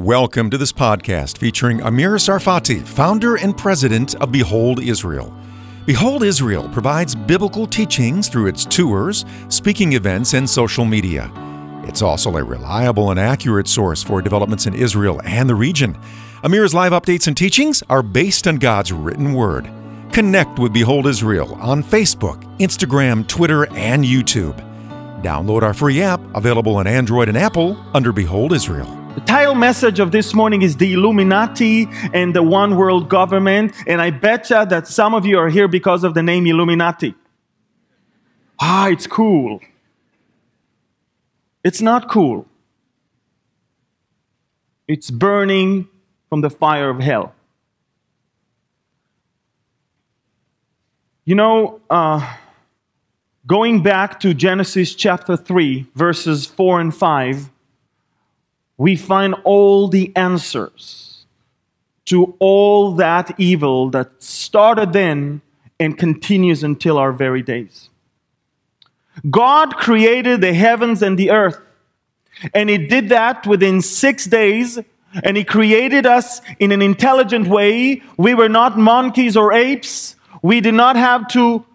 Welcome to this podcast featuring Amir Sarfati, founder and president of Behold Israel. Behold Israel provides biblical teachings through its tours, speaking events, and social media. It's also a reliable and accurate source for developments in Israel and the region. Amir's live updates and teachings are based on God's written word. Connect with Behold Israel on Facebook, Instagram, Twitter, and YouTube. Download our free app available on Android and Apple under Behold Israel. The title message of this morning is the Illuminati and the one world government. And I betcha that some of you are here because of the name Illuminati. Ah, it's cool. It's not cool. It's burning from the fire of hell. You know, uh, going back to Genesis chapter 3, verses 4 and 5, we find all the answers to all that evil that started then and continues until our very days. God created the heavens and the earth, and He did that within six days, and He created us in an intelligent way. We were not monkeys or apes. We did not have to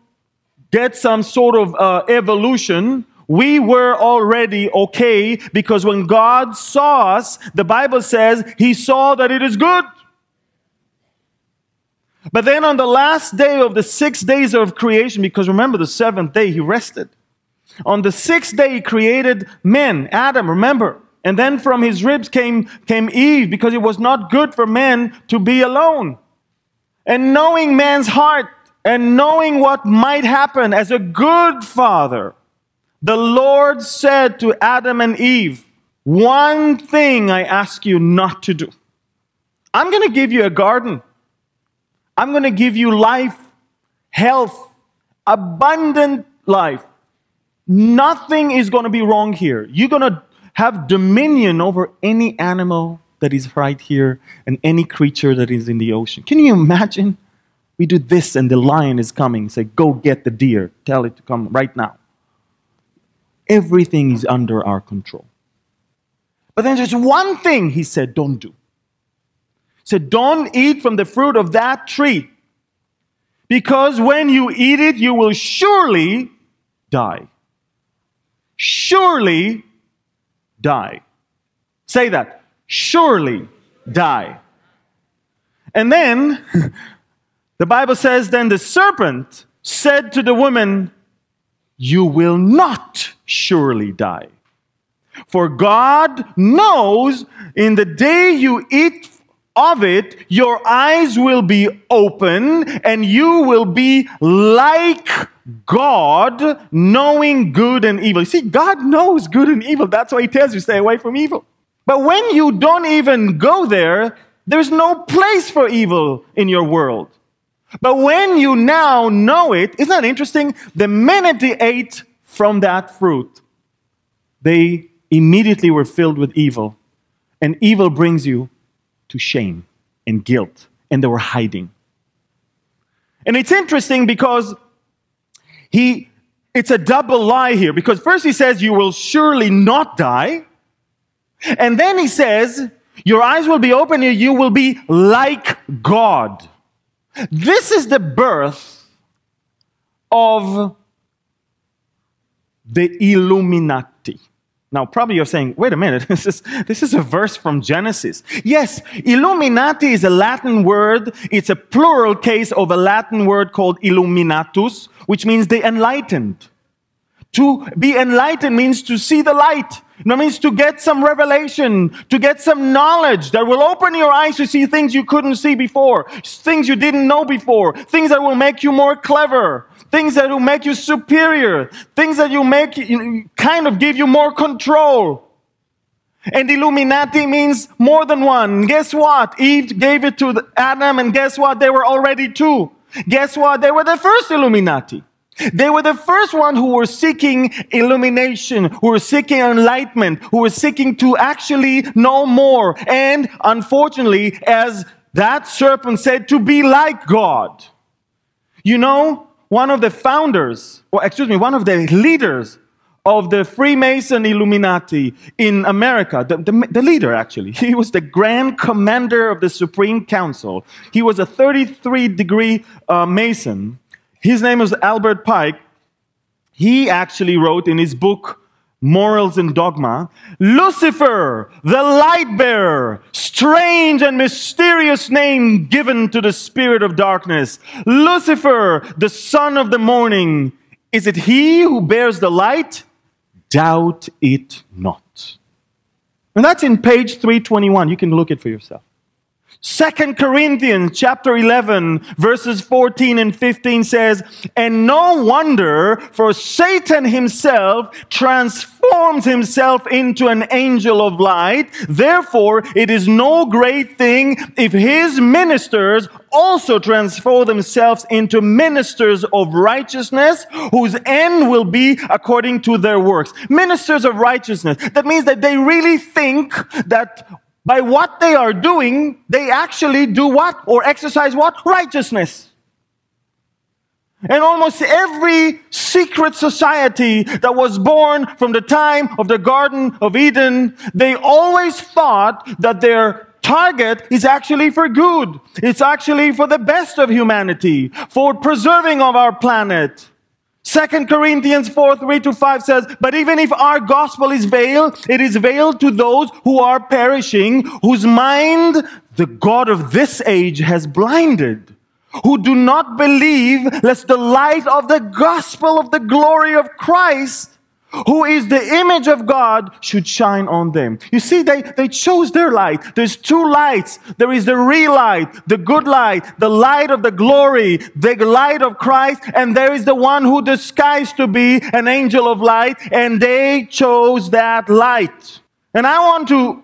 get some sort of uh, evolution. We were already okay because when God saw us, the Bible says He saw that it is good. But then on the last day of the six days of creation, because remember the seventh day He rested. On the sixth day He created men, Adam, remember. And then from his ribs came, came Eve because it was not good for men to be alone. And knowing man's heart and knowing what might happen as a good father, the Lord said to Adam and Eve, One thing I ask you not to do. I'm going to give you a garden. I'm going to give you life, health, abundant life. Nothing is going to be wrong here. You're going to have dominion over any animal that is right here and any creature that is in the ocean. Can you imagine? We do this and the lion is coming. Say, go get the deer. Tell it to come right now. Everything is under our control. But then there's one thing he said, don't do. He said, don't eat from the fruit of that tree. Because when you eat it, you will surely die. Surely die. Say that. Surely die. And then the Bible says, then the serpent said to the woman, You will not surely die. For God knows in the day you eat of it, your eyes will be open and you will be like God, knowing good and evil. You see, God knows good and evil. That's why He tells you stay away from evil. But when you don't even go there, there's no place for evil in your world. But when you now know it, isn't that interesting? The minute they ate from that fruit, they immediately were filled with evil. And evil brings you to shame and guilt, and they were hiding. And it's interesting because he it's a double lie here because first he says you will surely not die and then he says your eyes will be open and you will be like God. This is the birth of the Illuminati. Now, probably you're saying, wait a minute, this is, this is a verse from Genesis. Yes, Illuminati is a Latin word. It's a plural case of a Latin word called Illuminatus, which means the enlightened. To be enlightened means to see the light. That means to get some revelation, to get some knowledge that will open your eyes to see things you couldn't see before, things you didn't know before, things that will make you more clever, things that will make you superior, things that will make you, kind of give you more control. And Illuminati means more than one. Guess what? Eve gave it to Adam, and guess what? They were already two. Guess what? They were the first Illuminati. They were the first one who were seeking illumination, who were seeking enlightenment, who were seeking to actually know more. And unfortunately, as that serpent said, to be like God. You know, one of the founders, or excuse me, one of the leaders of the Freemason Illuminati in America, the, the, the, leader actually. He was the grand commander of the Supreme Council. He was a 33 degree uh, Mason. His name was Albert Pike. He actually wrote in his book, Morals and Dogma, Lucifer, the light bearer, strange and mysterious name given to the spirit of darkness. Lucifer, the son of the morning. Is it he who bears the light? Doubt it not. And that's in page 321. You can look it for yourself. Second Corinthians chapter 11 verses 14 and 15 says, And no wonder for Satan himself transforms himself into an angel of light. Therefore, it is no great thing if his ministers also transform themselves into ministers of righteousness, whose end will be according to their works. Ministers of righteousness. That means that they really think that by what they are doing, they actually do what? Or exercise what? Righteousness. And almost every secret society that was born from the time of the Garden of Eden, they always thought that their target is actually for good. It's actually for the best of humanity, for preserving of our planet. Second Corinthians 4, 3 to 5 says, But even if our gospel is veiled, it is veiled to those who are perishing, whose mind the God of this age has blinded, who do not believe, lest the light of the gospel of the glory of Christ who is the image of God, should shine on them. You see, they, they chose their light. There's two lights. There is the real light, the good light, the light of the glory, the light of Christ, and there is the one who disguised to be an angel of light, and they chose that light. And I want to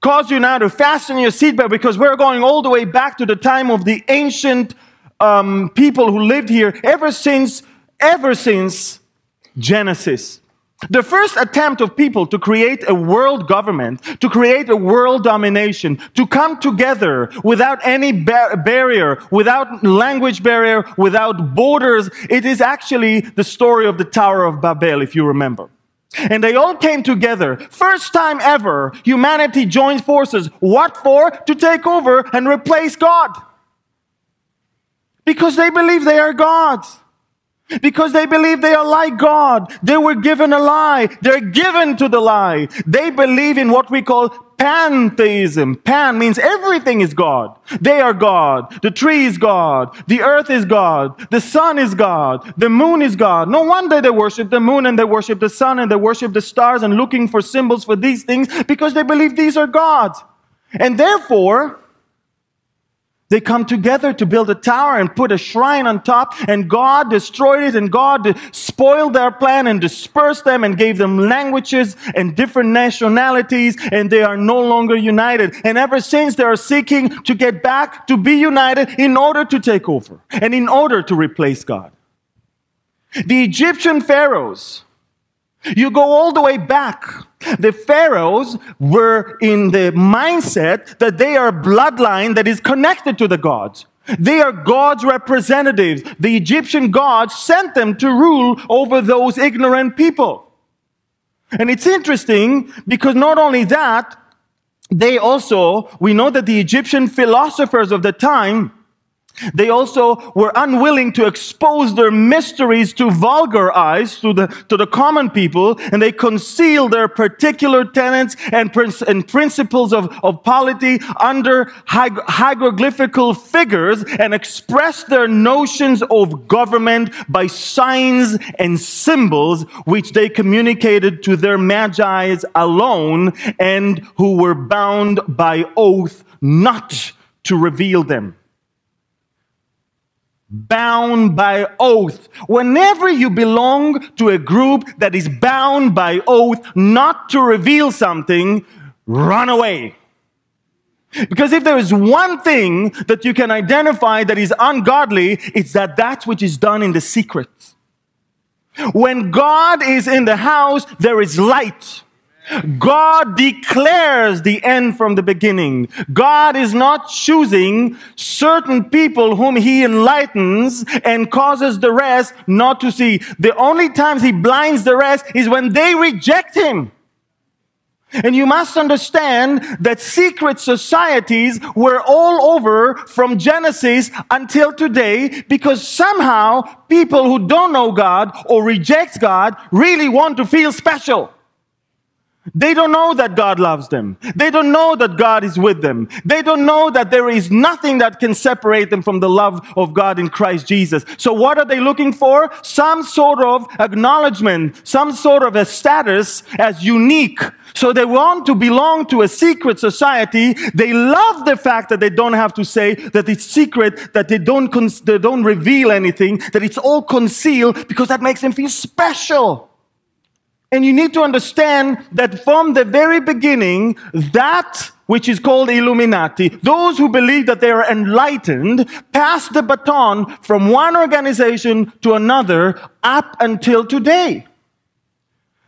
cause you now to fasten your seatbelt because we're going all the way back to the time of the ancient um, people who lived here ever since, ever since Genesis. The first attempt of people to create a world government, to create a world domination, to come together without any bar- barrier, without language barrier, without borders, it is actually the story of the Tower of Babel, if you remember. And they all came together. First time ever, humanity joins forces. What for? To take over and replace God. Because they believe they are gods. Because they believe they are like God. They were given a lie. They're given to the lie. They believe in what we call pantheism. Pan means everything is God. They are God. The tree is God. The earth is God. The sun is God. The moon is God. No wonder they worship the moon and they worship the sun and they worship the stars and looking for symbols for these things because they believe these are gods. And therefore, they come together to build a tower and put a shrine on top, and God destroyed it, and God spoiled their plan and dispersed them and gave them languages and different nationalities, and they are no longer united. And ever since, they are seeking to get back to be united in order to take over and in order to replace God. The Egyptian pharaohs, you go all the way back the pharaohs were in the mindset that they are bloodline that is connected to the gods. They are God's representatives. The Egyptian gods sent them to rule over those ignorant people. And it's interesting because not only that, they also, we know that the Egyptian philosophers of the time they also were unwilling to expose their mysteries to vulgar eyes, to the, to the common people, and they concealed their particular tenets and, and principles of, of polity under hieroglyphical figures and expressed their notions of government by signs and symbols which they communicated to their magi's alone and who were bound by oath not to reveal them bound by oath. Whenever you belong to a group that is bound by oath not to reveal something, run away. Because if there is one thing that you can identify that is ungodly, it's that that which is done in the secret. When God is in the house, there is light. God declares the end from the beginning. God is not choosing certain people whom he enlightens and causes the rest not to see. The only times he blinds the rest is when they reject him. And you must understand that secret societies were all over from Genesis until today because somehow people who don't know God or reject God really want to feel special. They don't know that God loves them. They don't know that God is with them. They don't know that there is nothing that can separate them from the love of God in Christ Jesus. So what are they looking for? Some sort of acknowledgement, some sort of a status as unique. So they want to belong to a secret society. They love the fact that they don't have to say that it's secret, that they don't, they don't reveal anything, that it's all concealed because that makes them feel special. And you need to understand that from the very beginning, that which is called Illuminati, those who believe that they are enlightened, pass the baton from one organization to another up until today.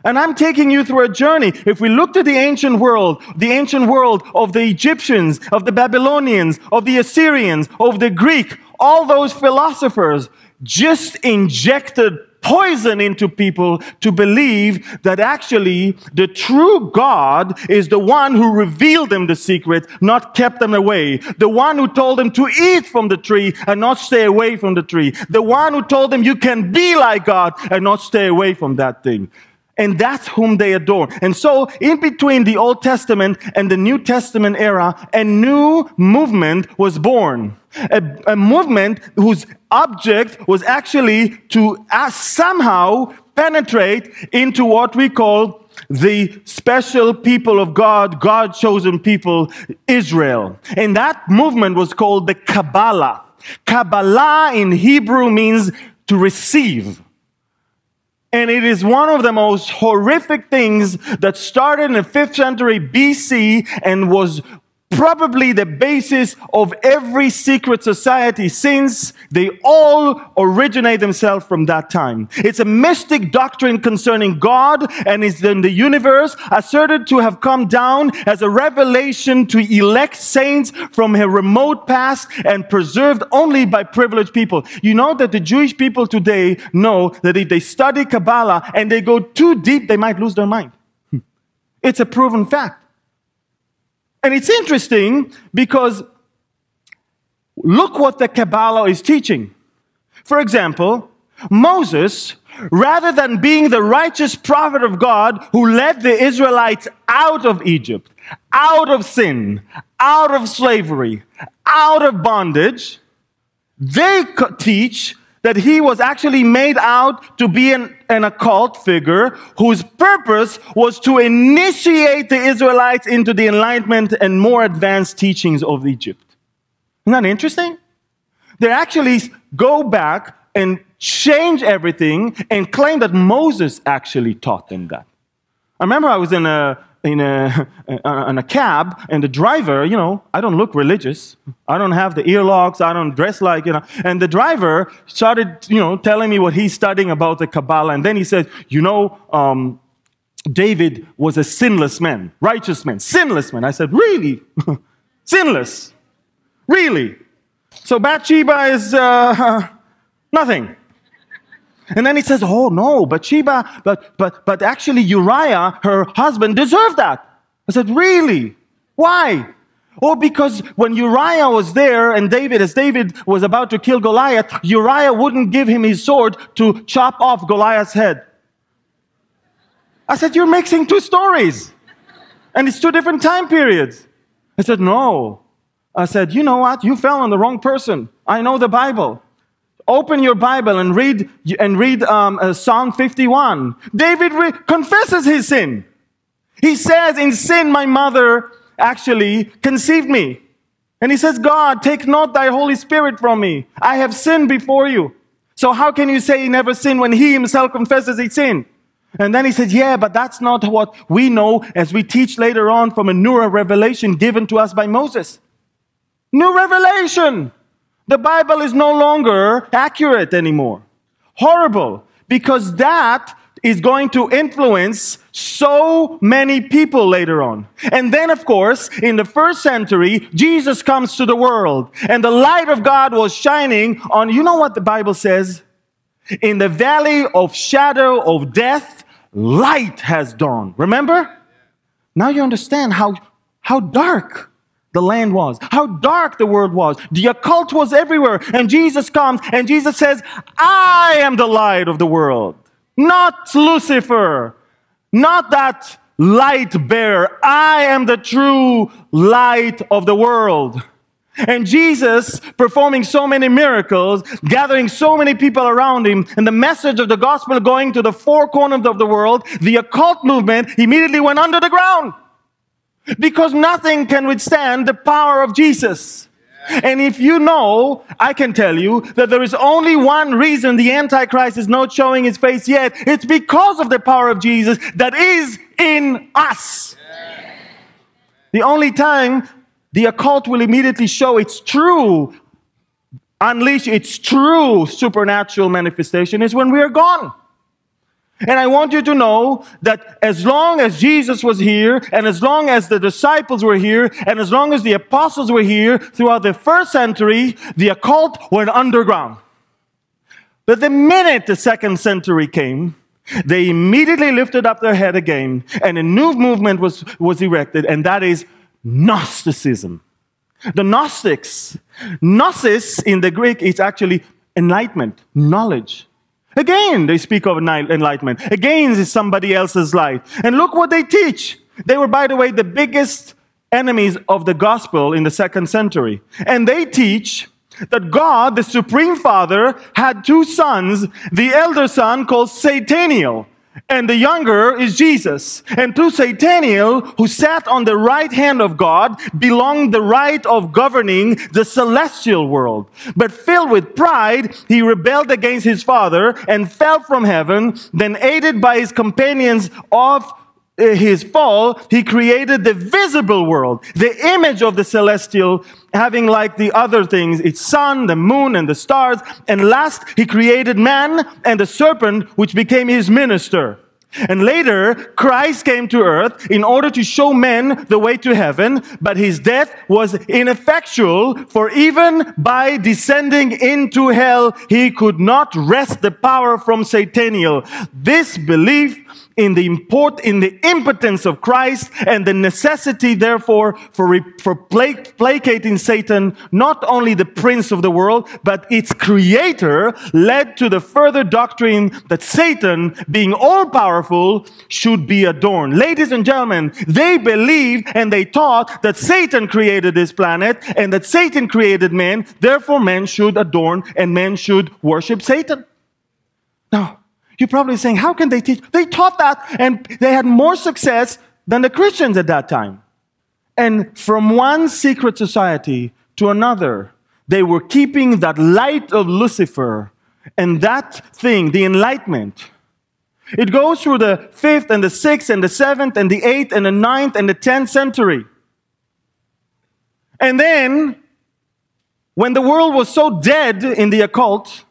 And I'm taking you through a journey. If we look to the ancient world, the ancient world of the Egyptians, of the Babylonians, of the Assyrians, of the Greek, all those philosophers just injected poison into people to believe that actually the true God is the one who revealed them the secret, not kept them away. The one who told them to eat from the tree and not stay away from the tree. The one who told them you can be like God and not stay away from that thing. And that's whom they adore. And so, in between the Old Testament and the New Testament era, a new movement was born. A, a movement whose object was actually to uh, somehow penetrate into what we call the special people of God, God chosen people, Israel. And that movement was called the Kabbalah. Kabbalah in Hebrew means to receive. And it is one of the most horrific things that started in the 5th century BC and was probably the basis of every secret society since they all originate themselves from that time. It's a mystic doctrine concerning God and is in the universe asserted to have come down as a revelation to elect saints from a remote past and preserved only by privileged people. You know that the Jewish people today know that if they study Kabbalah and they go too deep, they might lose their mind. It's a proven fact. And it's interesting because look what the Kabbalah is teaching. For example, Moses, rather than being the righteous prophet of God who led the Israelites out of Egypt, out of sin, out of slavery, out of bondage, they teach that he was actually made out to be an, an, occult figure whose purpose was to initiate the Israelites into the enlightenment and more advanced teachings of Egypt. Isn't that interesting? They actually go back and change everything and claim that Moses actually taught them that. I remember I was in a in a, a cab, and the driver, you know, I don't look religious. I don't have the earlocks. I don't dress like, you know. And the driver started, you know, telling me what he's studying about the Kabbalah. And then he said, you know, um, David was a sinless man, righteous man, sinless man. I said, really? sinless? Really? So Bathsheba is uh, nothing. And then he says, Oh no, Bathsheba, but but but actually Uriah, her husband, deserved that. I said, Really? Why? Oh, because when Uriah was there and David, as David was about to kill Goliath, Uriah wouldn't give him his sword to chop off Goliath's head. I said, You're mixing two stories. And it's two different time periods. I said, No. I said, You know what? You fell on the wrong person. I know the Bible. Open your Bible and read and read um, uh, Psalm 51. David re- confesses his sin. He says, "In sin, my mother actually conceived me." And he says, "God, take not thy Holy Spirit from me. I have sinned before you." So how can you say he never sinned when he himself confesses he sinned? And then he said, Yeah, but that's not what we know as we teach later on from a newer revelation given to us by Moses. New revelation. The Bible is no longer accurate anymore. Horrible. Because that is going to influence so many people later on. And then, of course, in the first century, Jesus comes to the world and the light of God was shining on, you know what the Bible says? In the valley of shadow of death, light has dawned. Remember? Now you understand how, how dark the land was, how dark the world was. The occult was everywhere. And Jesus comes and Jesus says, I am the light of the world. Not Lucifer, not that light bearer. I am the true light of the world. And Jesus performing so many miracles, gathering so many people around him, and the message of the gospel going to the four corners of the world, the occult movement immediately went under the ground. Because nothing can withstand the power of Jesus. And if you know, I can tell you that there is only one reason the Antichrist is not showing his face yet. It's because of the power of Jesus that is in us. The only time the occult will immediately show its true, unleash its true supernatural manifestation is when we are gone. And I want you to know that as long as Jesus was here, and as long as the disciples were here, and as long as the apostles were here throughout the first century, the occult went underground. But the minute the second century came, they immediately lifted up their head again, and a new movement was, was erected, and that is Gnosticism. The Gnostics, Gnosis in the Greek is actually enlightenment, knowledge. Again, they speak of enlightenment. Again, is somebody else's light. And look what they teach. They were, by the way, the biggest enemies of the gospel in the second century. And they teach that God, the Supreme Father, had two sons, the elder son called Sataniel, and the younger is Jesus. And to Sataniel, who sat on the right hand of God, belonged the right of governing the celestial world. But filled with pride, he rebelled against his father and fell from heaven. Then, aided by his companions of Eh, his fall, he created the visible world, the image of the celestial, having like the other things, its sun, the moon, and the stars. And last, he created man and the serpent, which became his minister. And later, Christ came to earth in order to show men the way to heaven, but his death was ineffectual, for even by descending into hell, he could not wrest the power from Sataniel. This belief in the import, in the impotence of Christ and the necessity, therefore, for, for placating Satan, not only the prince of the world, but its creator, led to the further doctrine that Satan, being all powerful, should be adorned. Ladies and gentlemen, they believed and they taught that Satan created this planet and that Satan created man, therefore men should adorn and men should worship Satan. Now, you're probably saying, how can they teach? They taught that and they had more success than the Christians at that time. And from one secret society to another, they were keeping that light of Lucifer and that thing, the enlightenment. It goes through the fifth and the sixth and the seventh and the eighth and the ninth and the tenth century. And then, when the world was so dead in the occult,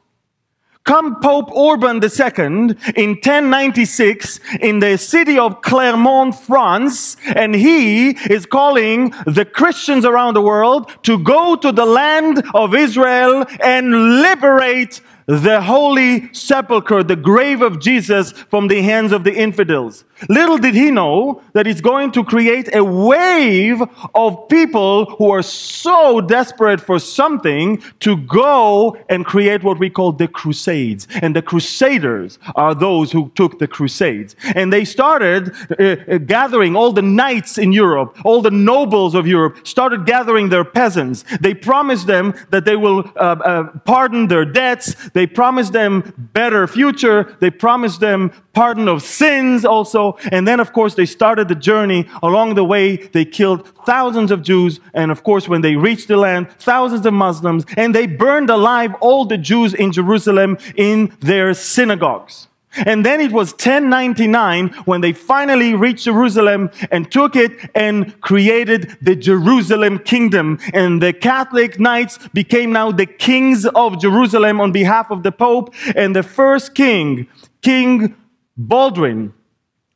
come Pope Urban II in 1096 in the city of Clermont, France, and he is calling the Christians around the world to go to the land of Israel and liberate the holy sepulchre, the grave of Jesus from the hands of the infidels. Little did he know that it's going to create a wave of people who are so desperate for something to go and create what we call the crusades. And the crusaders are those who took the crusades. And they started uh, uh, gathering all the knights in Europe, all the nobles of Europe, started gathering their peasants. They promised them that they will uh, uh, pardon their debts. They promised them better future. They promised them pardon of sins also. And then, of course, they started the journey. Along the way, they killed thousands of Jews. And of course, when they reached the land, thousands of Muslims. And they burned alive all the Jews in Jerusalem in their synagogues. And then it was 1099 when they finally reached Jerusalem and took it and created the Jerusalem kingdom. And the Catholic knights became now the kings of Jerusalem on behalf of the Pope. And the first king, King Baldwin,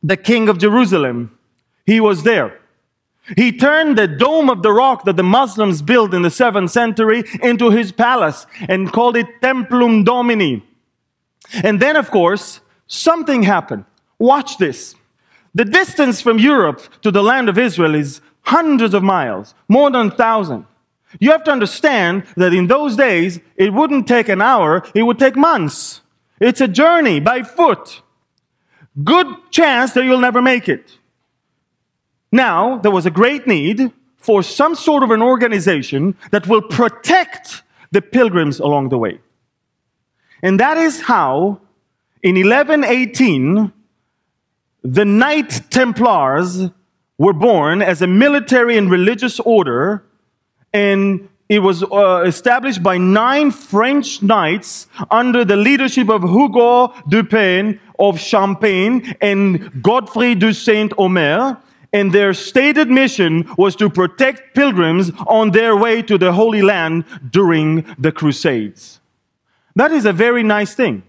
the king of Jerusalem, he was there. He turned the dome of the rock that the Muslims built in the 7th century into his palace and called it Templum Domini. And then, of course, something happened. Watch this. The distance from Europe to the land of Israel is hundreds of miles, more than a thousand. You have to understand that in those days, it wouldn't take an hour, it would take months. It's a journey by foot. Good chance that you'll never make it. Now, there was a great need for some sort of an organization that will protect the pilgrims along the way. And that is how, in 1118, the Knight Templars were born as a military and religious order, and it was uh, established by nine French knights under the leadership of Hugo Payens of Champagne and Godfrey de Saint Omer and their stated mission was to protect pilgrims on their way to the Holy Land during the Crusades. That is a very nice thing.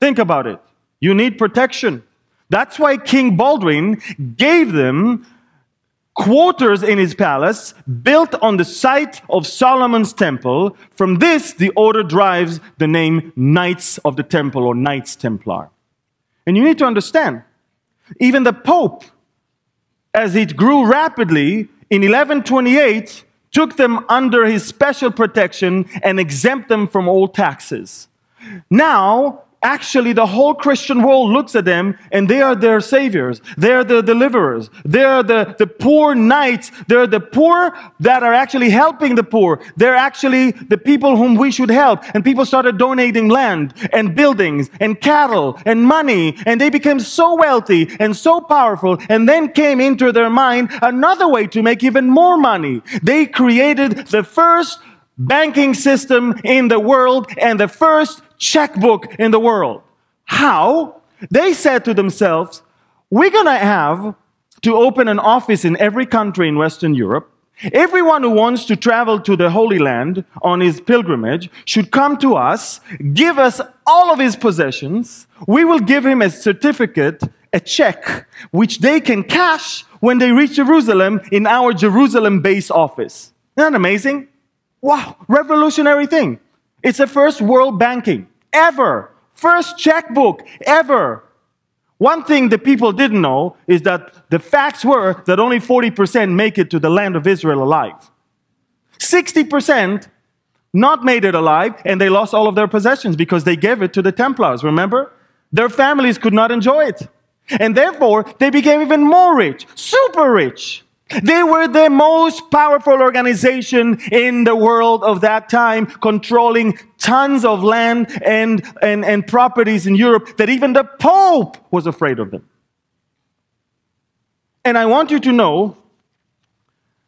Think about it. You need protection. That's why King Baldwin gave them quarters in his palace built on the site of Solomon's temple. From this, the order derives the name Knights of the Temple or Knights Templar. And you need to understand, even the Pope as it grew rapidly, in 1128, took them under his special protection and exempt them from all taxes. Now, actually the whole Christian world looks at them and they are their saviors. They are the deliverers. They are the, the poor knights. They're the poor that are actually helping the poor. They're actually the people whom we should help. And people started donating land and buildings and cattle and money and they became so wealthy and so powerful and then came into their mind another way to make even more money. They created the first banking system in the world and the first checkbook in the world. How? They said to themselves, we're going to have to open an office in every country in Western Europe. Everyone who wants to travel to the Holy Land on his pilgrimage should come to us, give us all of his possessions. We will give him a certificate, a check, which they can cash when they reach Jerusalem in our Jerusalem base office. Isn't that amazing? Wow, revolutionary thing. It's the first world banking ever. First checkbook ever. One thing the people didn't know is that the facts were that only 40% make it to the land of Israel alive. 60% not made it alive, and they lost all of their possessions because they gave it to the Templars, remember? Their families could not enjoy it. And therefore, they became even more rich, super rich. They were the most powerful organization in the world of that time, controlling tons of land and, and, and properties in Europe that even the Pope was afraid of them. And I want you to know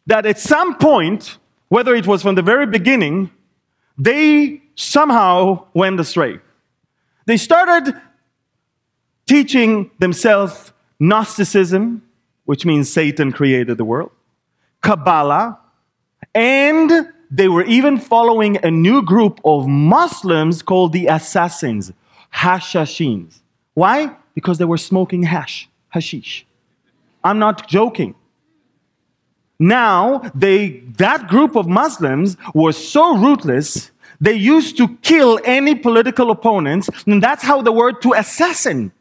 that at some point, whether it was from the very beginning, they somehow went astray. They started teaching themselves Gnosticism, which means Satan created the world, Kabbalah, and they were even following a new group of Muslims called the Assassins, Hashashins. Why? Because they were smoking hash, hashish. I'm not joking. Now, they, that group of Muslims was so ruthless, they used to kill any political opponents, and that's how the word to assassin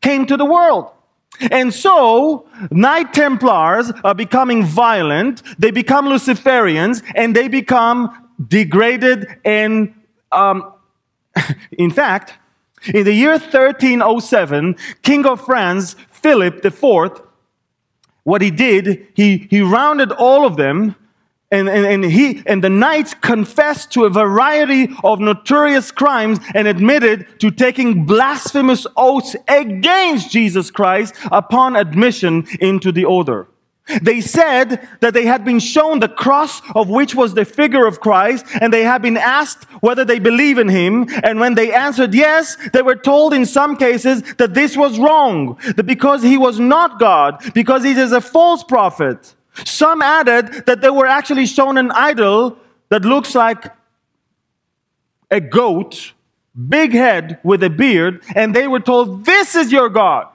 came to the world. And so, Knight Templars are becoming violent, they become Luciferians, and they become degraded and, um, in fact, in the year 1307, King of France, Philip IV, what he did, he, he rounded all of them and, and, and, he, and the knights confessed to a variety of notorious crimes and admitted to taking blasphemous oaths against Jesus Christ upon admission into the order. They said that they had been shown the cross of which was the figure of Christ, and they had been asked whether they believe in him. And when they answered yes, they were told in some cases that this was wrong, that because he was not God, because he is a false prophet. Some added that they were actually shown an idol that looks like a goat, big head with a beard, and they were told, This is your God.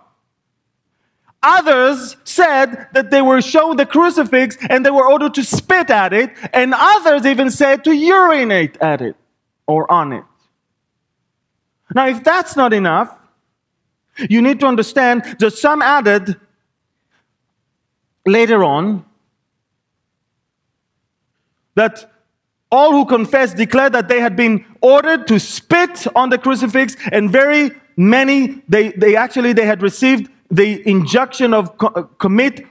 Others said that they were shown the crucifix and they were ordered to spit at it, and others even said to urinate at it or on it. Now, if that's not enough, you need to understand that some added later on that all who confessed declared that they had been ordered to spit on the crucifix and very many they, they actually they had received the injunction of co- uh, commit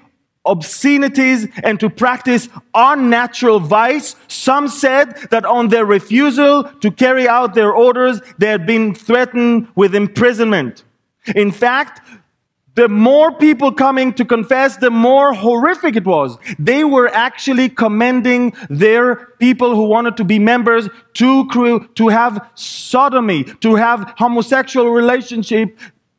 obscenities and to practice unnatural vice. Some said that on their refusal to carry out their orders, they had been threatened with imprisonment. In fact, the more people coming to confess, the more horrific it was. They were actually commending their people who wanted to be members to, to have sodomy, to have homosexual relationship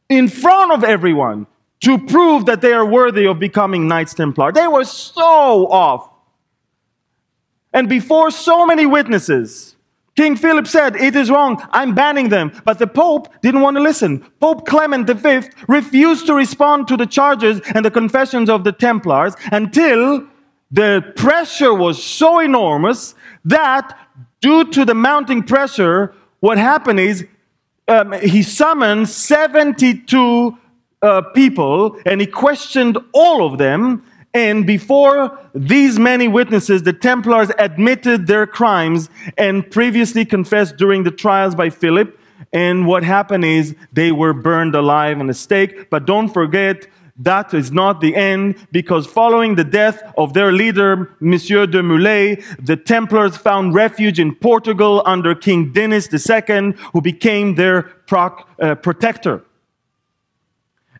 in front of everyone to prove that they are worthy of becoming Knights Templar. They were so off. And before so many witnesses, King Philip said, It is wrong, I'm banning them. But the Pope didn't want to listen. Pope Clement V refused to respond to the charges and the confessions of the Templars until the pressure was so enormous that, due to the mounting pressure, what happened is um, he summoned 72 uh, people and he questioned all of them. And before these many witnesses, the Templars admitted their crimes and previously confessed during the trials by Philip. And what happened is they were burned alive on a stake. But don't forget, that is not the end because following the death of their leader, Monsieur de Molay, the Templars found refuge in Portugal under King Denis II, who became their proc, uh, protector.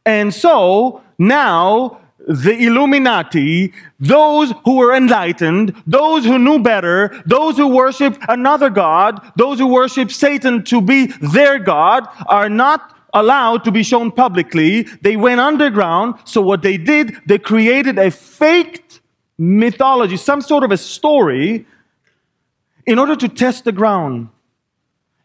And so now the Illuminati, those who were enlightened, those who knew better, those who worship another God, those who worship Satan to be their God, are not allowed to be shown publicly. They went underground. So what they did, they created a faked mythology, some sort of a story, in order to test the ground.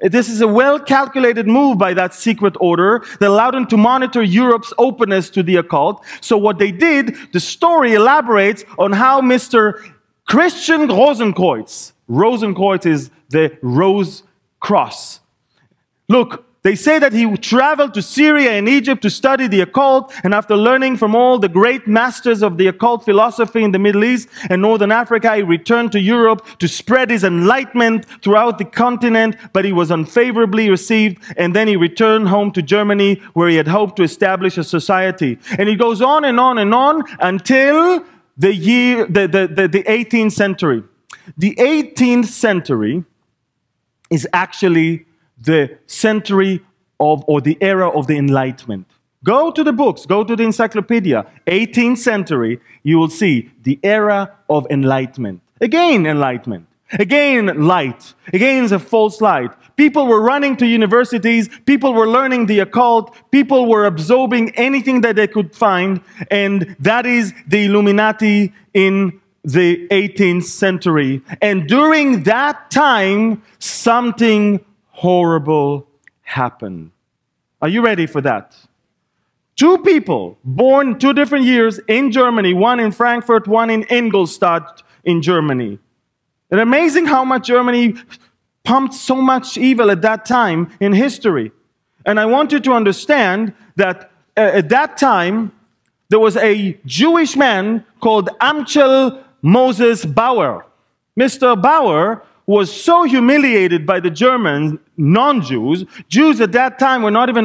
This is a well calculated move by that secret order that allowed them to monitor Europe's openness to the occult. So, what they did, the story elaborates on how Mr. Christian Rosenkreuz, Rosenkreuz is the rose cross. Look, they say that he traveled to Syria and Egypt to study the occult, and after learning from all the great masters of the occult philosophy in the Middle East and Northern Africa, he returned to Europe to spread his enlightenment throughout the continent, but he was unfavorably received, and then he returned home to Germany where he had hoped to establish a society. And he goes on and on and on until the year, the, the, the, the 18th century. The 18th century is actually the century of, or the era of the Enlightenment. Go to the books, go to the encyclopedia, 18th century, you will see the era of enlightenment. Again, enlightenment. Again, light. Again, a false light. People were running to universities. People were learning the occult. People were absorbing anything that they could find. And that is the Illuminati in the 18th century. And during that time, something horrible happen. Are you ready for that? Two people born two different years in Germany, one in Frankfurt, one in Ingolstadt in Germany. And amazing how much Germany pumped so much evil at that time in history. And I want you to understand that uh, at that time, there was a Jewish man called Amschel Moses Bauer. Mr. Bauer was so humiliated by the German non-Jews. Jews at that time were not even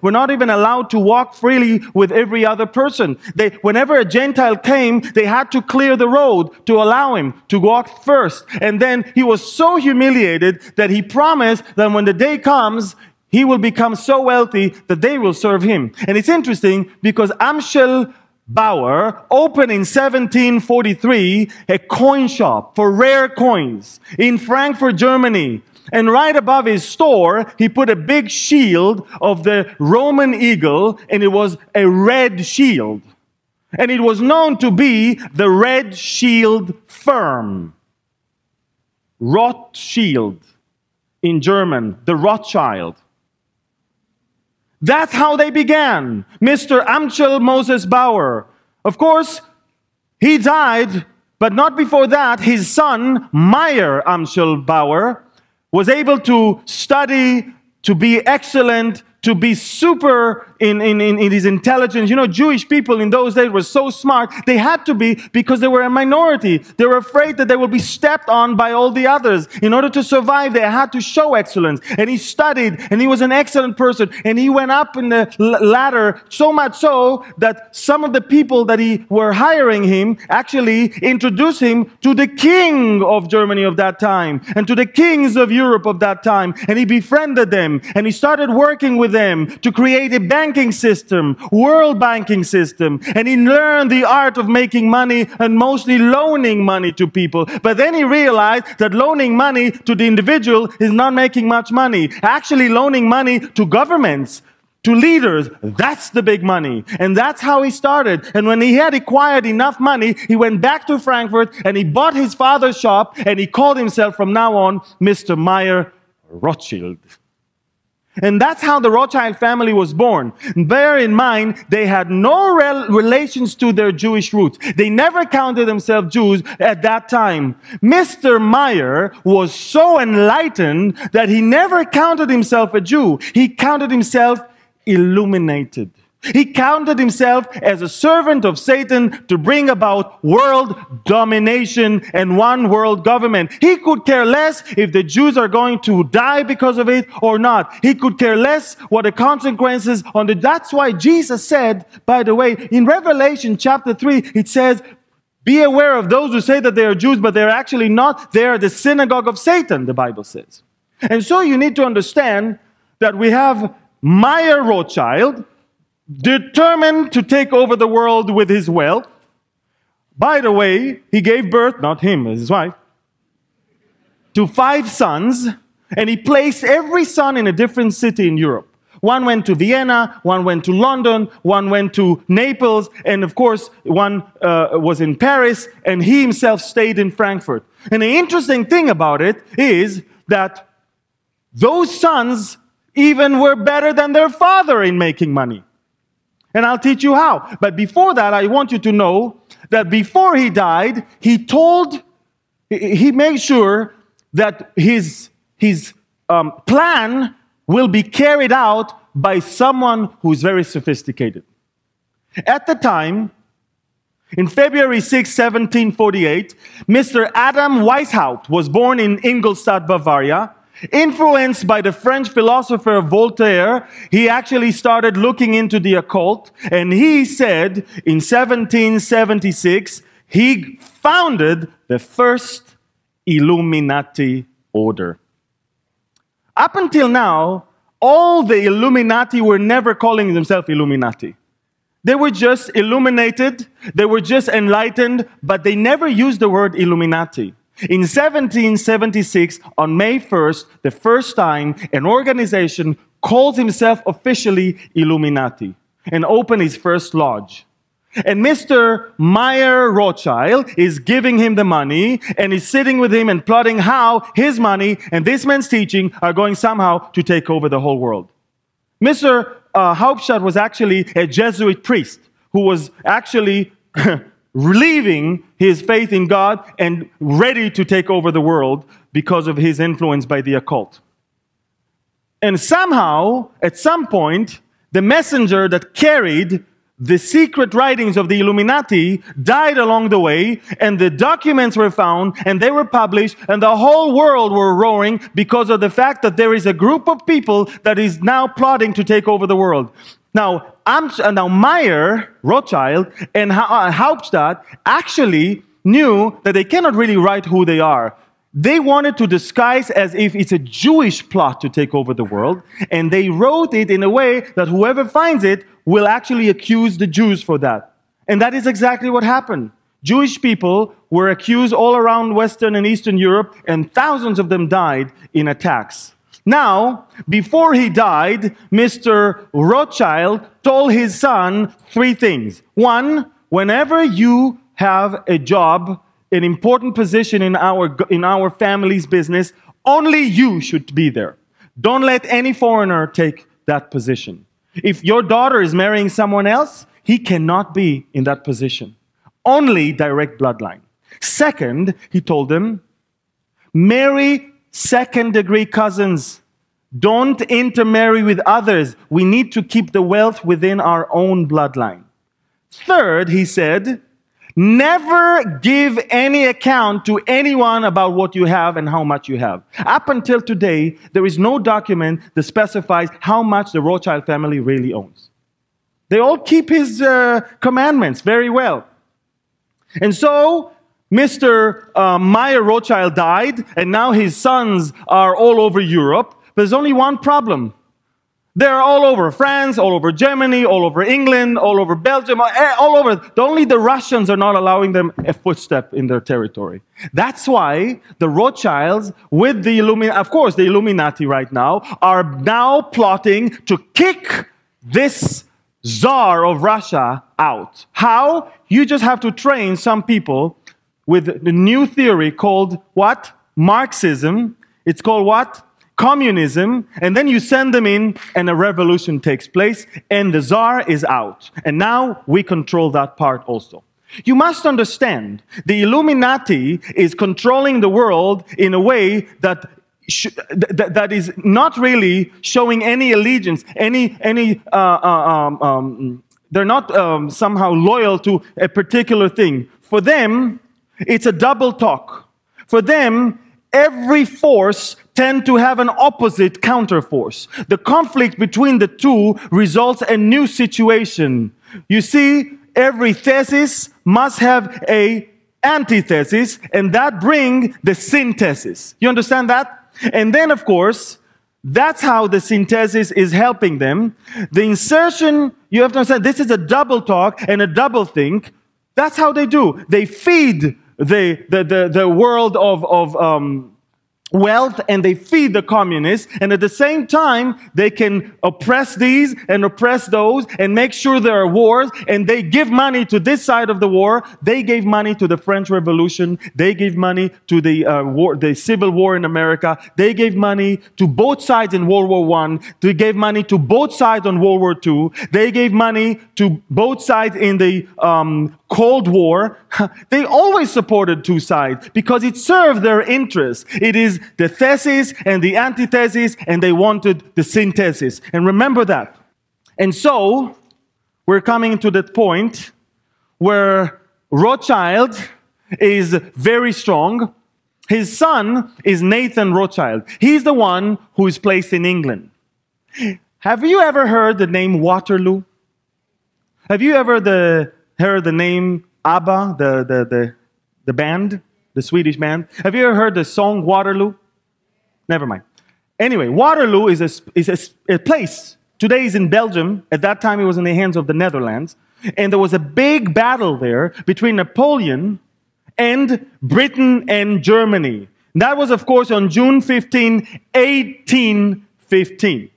were not even allowed to walk freely with every other person. They, whenever a Gentile came, they had to clear the road to allow him to walk first. And then he was so humiliated that he promised that when the day comes, he will become so wealthy that they will serve him. And it's interesting because Amschel Bauer opened in 1743 a coin shop for rare coins in Frankfurt, Germany. And right above his store, he put a big shield of the Roman eagle, and it was a red shield. And it was known to be the red shield firm. Rothschild in German, the Rothschild. That's how they began. Mr. Amschel Moses Bauer. Of course, he died, but not before that. His son, Meyer Amschel Bauer, was able to study, to be excellent, to be super in, in, in, in, his intelligence. You know, Jewish people in those days were so smart. They had to be because they were a minority. They were afraid that they would be stepped on by all the others. In order to survive, they had to show excellence. And he studied and he was an excellent person. And he went up in the ladder so much so that some of the people that he were hiring him actually introduced him to the king of Germany of that time and to the kings of Europe of that time. And he befriended them and he started working with them to create a banking system, world banking system. And he learned the art of making money and mostly loaning money to people. But then he realized that loaning money to the individual is not making much money. Actually loaning money to governments, to leaders. That's the big money. And that's how he started. And when he had acquired enough money, he went back to Frankfurt and he bought his father's shop and he called himself from now on Mr. Meyer Rothschild. And that's how the Rothschild family was born. Bear in mind, they had no rel- relations to their Jewish roots. They never counted themselves Jews at that time. Mr. Meyer was so enlightened that he never counted himself a Jew. He counted himself illuminated. He counted himself as a servant of Satan to bring about world domination and one world government. He could care less if the Jews are going to die because of it or not. He could care less what the consequences on the, that's why Jesus said, by the way, in Revelation chapter 3, it says, be aware of those who say that they are Jews, but they're actually not. They are the synagogue of Satan, the Bible says. And so you need to understand that we have Meyer Rothschild, determined to take over the world with his wealth. By the way, he gave birth, not him, his wife, to five sons, and he placed every son in a different city in Europe. One went to Vienna, one went to London, one went to Naples, and of course, one uh, was in Paris, and he himself stayed in Frankfurt. And the interesting thing about it is that those sons even were better than their father in making money. And I'll teach you how. But before that, I want you to know that before he died, he told, he made sure that his, his um, plan will be carried out by someone who's very sophisticated. At the time, in February 6, 1748, Mr. Adam Weishaupt was born in Ingolstadt, Bavaria. Influenced by the French philosopher Voltaire, he actually started looking into the occult and he said in 1776 he founded the first Illuminati order. Up until now, all the Illuminati were never calling themselves Illuminati. They were just illuminated, they were just enlightened, but they never used the word Illuminati. In 1776, on May 1st, the first time an organization called himself officially Illuminati and opened his first lodge. And Mr. Meyer Rothschild is giving him the money and is sitting with him and plotting how his money and this man's teaching are going somehow to take over the whole world. Mr. Uh, Hauptstadt was actually a Jesuit priest who was actually leaving his faith in God and ready to take over the world because of his influence by the occult. And somehow, at some point, the messenger that carried the secret writings of the Illuminati died along the way, and the documents were found, and they were published, and the whole world were roaring because of the fact that there is a group of people that is now plotting to take over the world. Now, uh, now Meyer, Rothschild, and uh, Hauptstadt actually knew that they cannot really write who they are. They wanted to disguise as if it's a Jewish plot to take over the world, and they wrote it in a way that whoever finds it will actually accuse the Jews for that. And that is exactly what happened. Jewish people were accused all around Western and Eastern Europe, and thousands of them died in attacks. Now, before he died, Mr. Rothschild told his son three things. One, whenever you have a job, an important position in our, in our family's business, only you should be there. Don't let any foreigner take that position. If your daughter is marrying someone else, he cannot be in that position. Only direct bloodline. Second, he told them, marry second degree cousins. Don't intermarry with others. We need to keep the wealth within our own bloodline. Third, he said, never give any account to anyone about what you have and how much you have. Up until today, there is no document that specifies how much the Rothschild family really owns. They all keep his uh, commandments very well. And so, Mr. Uh, Meyer Rothschild died, and now his sons are all over Europe. But there's only one problem. They're all over France, all over Germany, all over England, all over Belgium, eh, all over. Only the Russians are not allowing them a footstep in their territory. That's why the Rothschilds, with the Illuminati, of course, the Illuminati right now, are now plotting to kick this czar of Russia out. How? You just have to train some people with the new theory called what? Marxism. It's called what? communism, and then you send them in, and a revolution takes place, and the czar is out. And now we control that part also. You must understand the Illuminati is controlling the world in a way that that is not really showing any allegiance, any, any uh, uh, um, um, they're not um, somehow loyal to a particular thing. For them, it's a double talk. For them, every force tend to have an opposite counterforce. The conflict between the two results a new situation. You see, every thesis must have a antithesis, and that bring the synthesis. You understand that? And then, of course, that's how the synthesis is helping them. The insertion, you have to understand, this is a double talk and a double think. That's how they do. They feed the, the, the, the world of, of um, wealth and they feed the communists and at the same time they can oppress these and oppress those and make sure there are wars and they give money to this side of the war. They gave money to the french revolution. They gave money to the uh, war the civil war in america. They gave money to both sides in world war one. They gave money to both sides on world war two. They gave money to both sides in the um, Cold War, they always supported two sides because it served their interests. It is the thesis and the antithesis, and they wanted the synthesis. And remember that. And so, we're coming to that point where Rothschild is very strong. His son is Nathan Rothschild. He's the one who is placed in England. Have you ever heard the name Waterloo? Have you ever the heard the name ABBA, the, the, the, the band, the Swedish band? Have you ever heard the song Waterloo? Never mind. Anyway, Waterloo is, a, is a, a place. Today is in Belgium. At that time, it was in the hands of the Netherlands. And there was a big battle there between Napoleon and Britain and Germany. That was, of course, on June 15, 1815.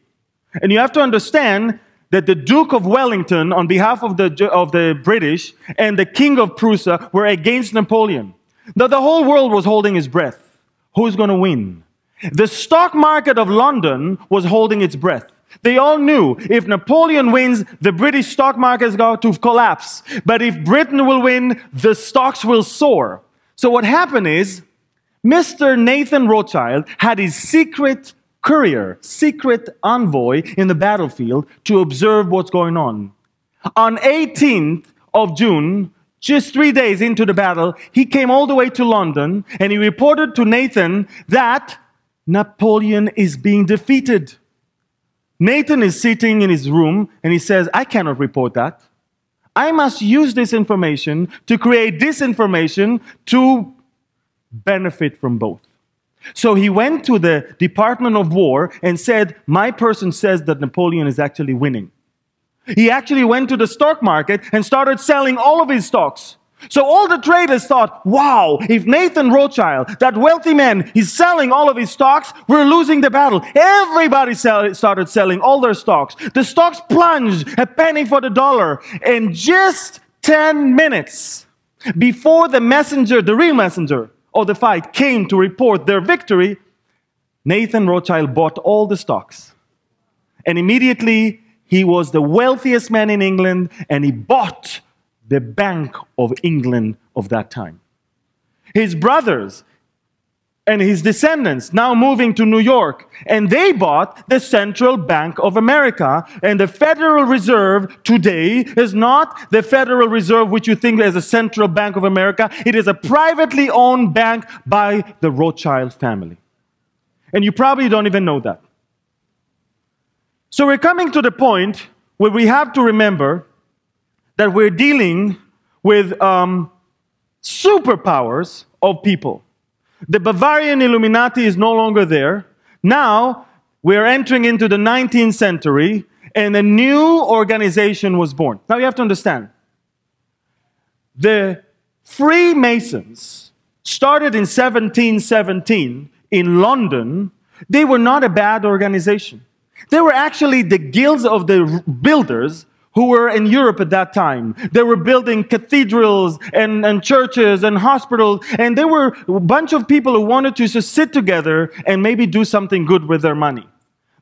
And you have to understand that the Duke of Wellington, on behalf of the, of the British, and the King of Prussia were against Napoleon. That the whole world was holding his breath. Who's going to win? The stock market of London was holding its breath. They all knew if Napoleon wins, the British stock market is going to collapse. But if Britain will win, the stocks will soar. So what happened is, Mr. Nathan Rothschild had his secret courier, secret envoy in the battlefield to observe what's going on. On 18th of June, just three days into the battle, he came all the way to London and he reported to Nathan that Napoleon is being defeated. Nathan is sitting in his room and he says, I cannot report that. I must use this information to create disinformation to benefit from both. So he went to the Department of War and said, My person says that Napoleon is actually winning. He actually went to the stock market and started selling all of his stocks. So all the traders thought, wow, if Nathan Rothschild, that wealthy man, is selling all of his stocks, we're losing the battle. Everybody sell, started selling all their stocks. The stocks plunged a penny for the dollar. In just 10 minutes before the messenger, the real messenger, of the fight came to report their victory, Nathan Rothschild bought all the stocks. And immediately he was the wealthiest man in England and he bought the Bank of England of that time. His brothers and his descendants now moving to New York, and they bought the Central Bank of America. And the Federal Reserve today is not the Federal Reserve, which you think is a Central Bank of America. It is a privately owned bank by the Rothschild family. And you probably don't even know that. So we're coming to the point where we have to remember that we're dealing with um, superpowers of people. The Bavarian Illuminati is no longer there. Now we're entering into the 19th century and a new organization was born. Now you have to understand the Freemasons started in 1717 in London. They were not a bad organization. They were actually the guilds of the builders who were in Europe at that time. They were building cathedrals and, and churches and hospitals, and there were a bunch of people who wanted to just sit together and maybe do something good with their money.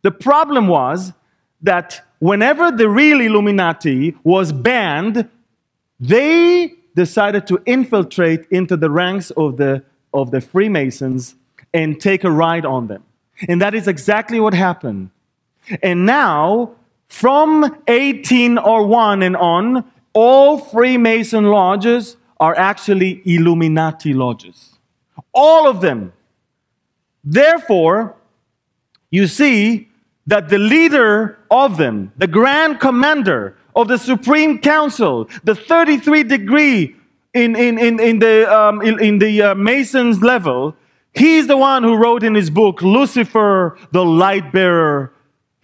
The problem was that whenever the real Illuminati was banned, they decided to infiltrate into the ranks of the, of the Freemasons and take a ride on them. And that is exactly what happened. And now from 1801 and on, all Freemason lodges are actually Illuminati lodges. All of them. Therefore, you see that the leader of them, the grand commander of the Supreme Council, the 33 degree in, in, in, in the, um, in, in, the uh, Masons level, he's the one who wrote in his book, Lucifer, the light bearer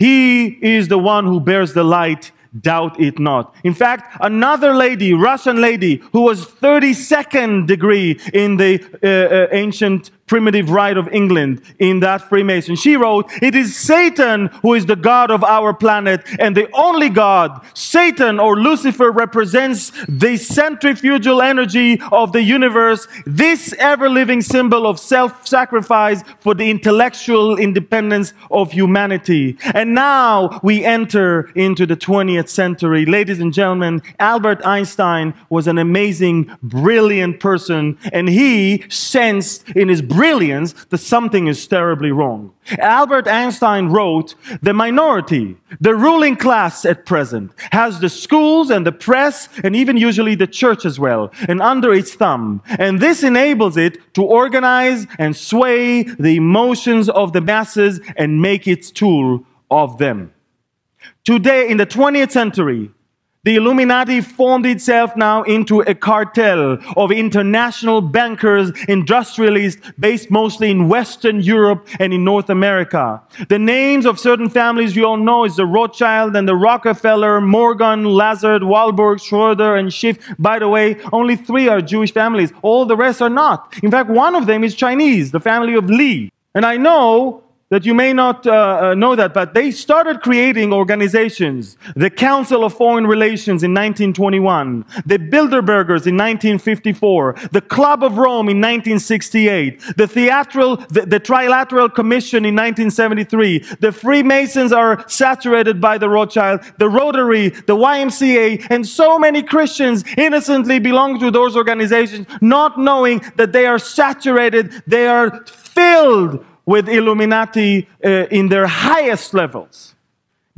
he is the one who bears the light doubt it not. In fact, another lady, Russian lady, who was 32nd degree in the uh, uh, ancient primitive rite of England in that Freemason. She wrote, It is Satan who is the God of our planet and the only God. Satan or Lucifer represents the centrifugal energy of the universe, this ever living symbol of self sacrifice for the intellectual independence of humanity. And now we enter into the 20th century. Ladies and gentlemen, Albert Einstein was an amazing, brilliant person, and he sensed in his brilliance that something is terribly wrong. Albert Einstein wrote, The minority, the ruling class at present, has the schools and the press and even usually the church as well, and under its thumb. And this enables it to organize and sway the emotions of the masses and make its tool of them. Today, in the 20th century, the Illuminati formed itself now into a cartel of international bankers, industrialists based mostly in Western Europe and in North America. The names of certain families you all know is the Rothschild and the Rockefeller, Morgan, Lazard, Warburg, Schroeder, and Schiff. By the way, only three are Jewish families. All the rest are not. In fact, one of them is Chinese, the family of Li. And I know that you may not uh, uh, know that, but they started creating organizations. The Council of Foreign Relations in 1921, the Bilderbergers in 1954, the Club of Rome in 1968, the Theatral, the, the Trilateral Commission in 1973. The Freemasons are saturated by the Rothschild, the Rotary, the YMCA, and so many Christians innocently belong to those organizations, not knowing that they are saturated, they are filled with Illuminati uh, in their highest levels.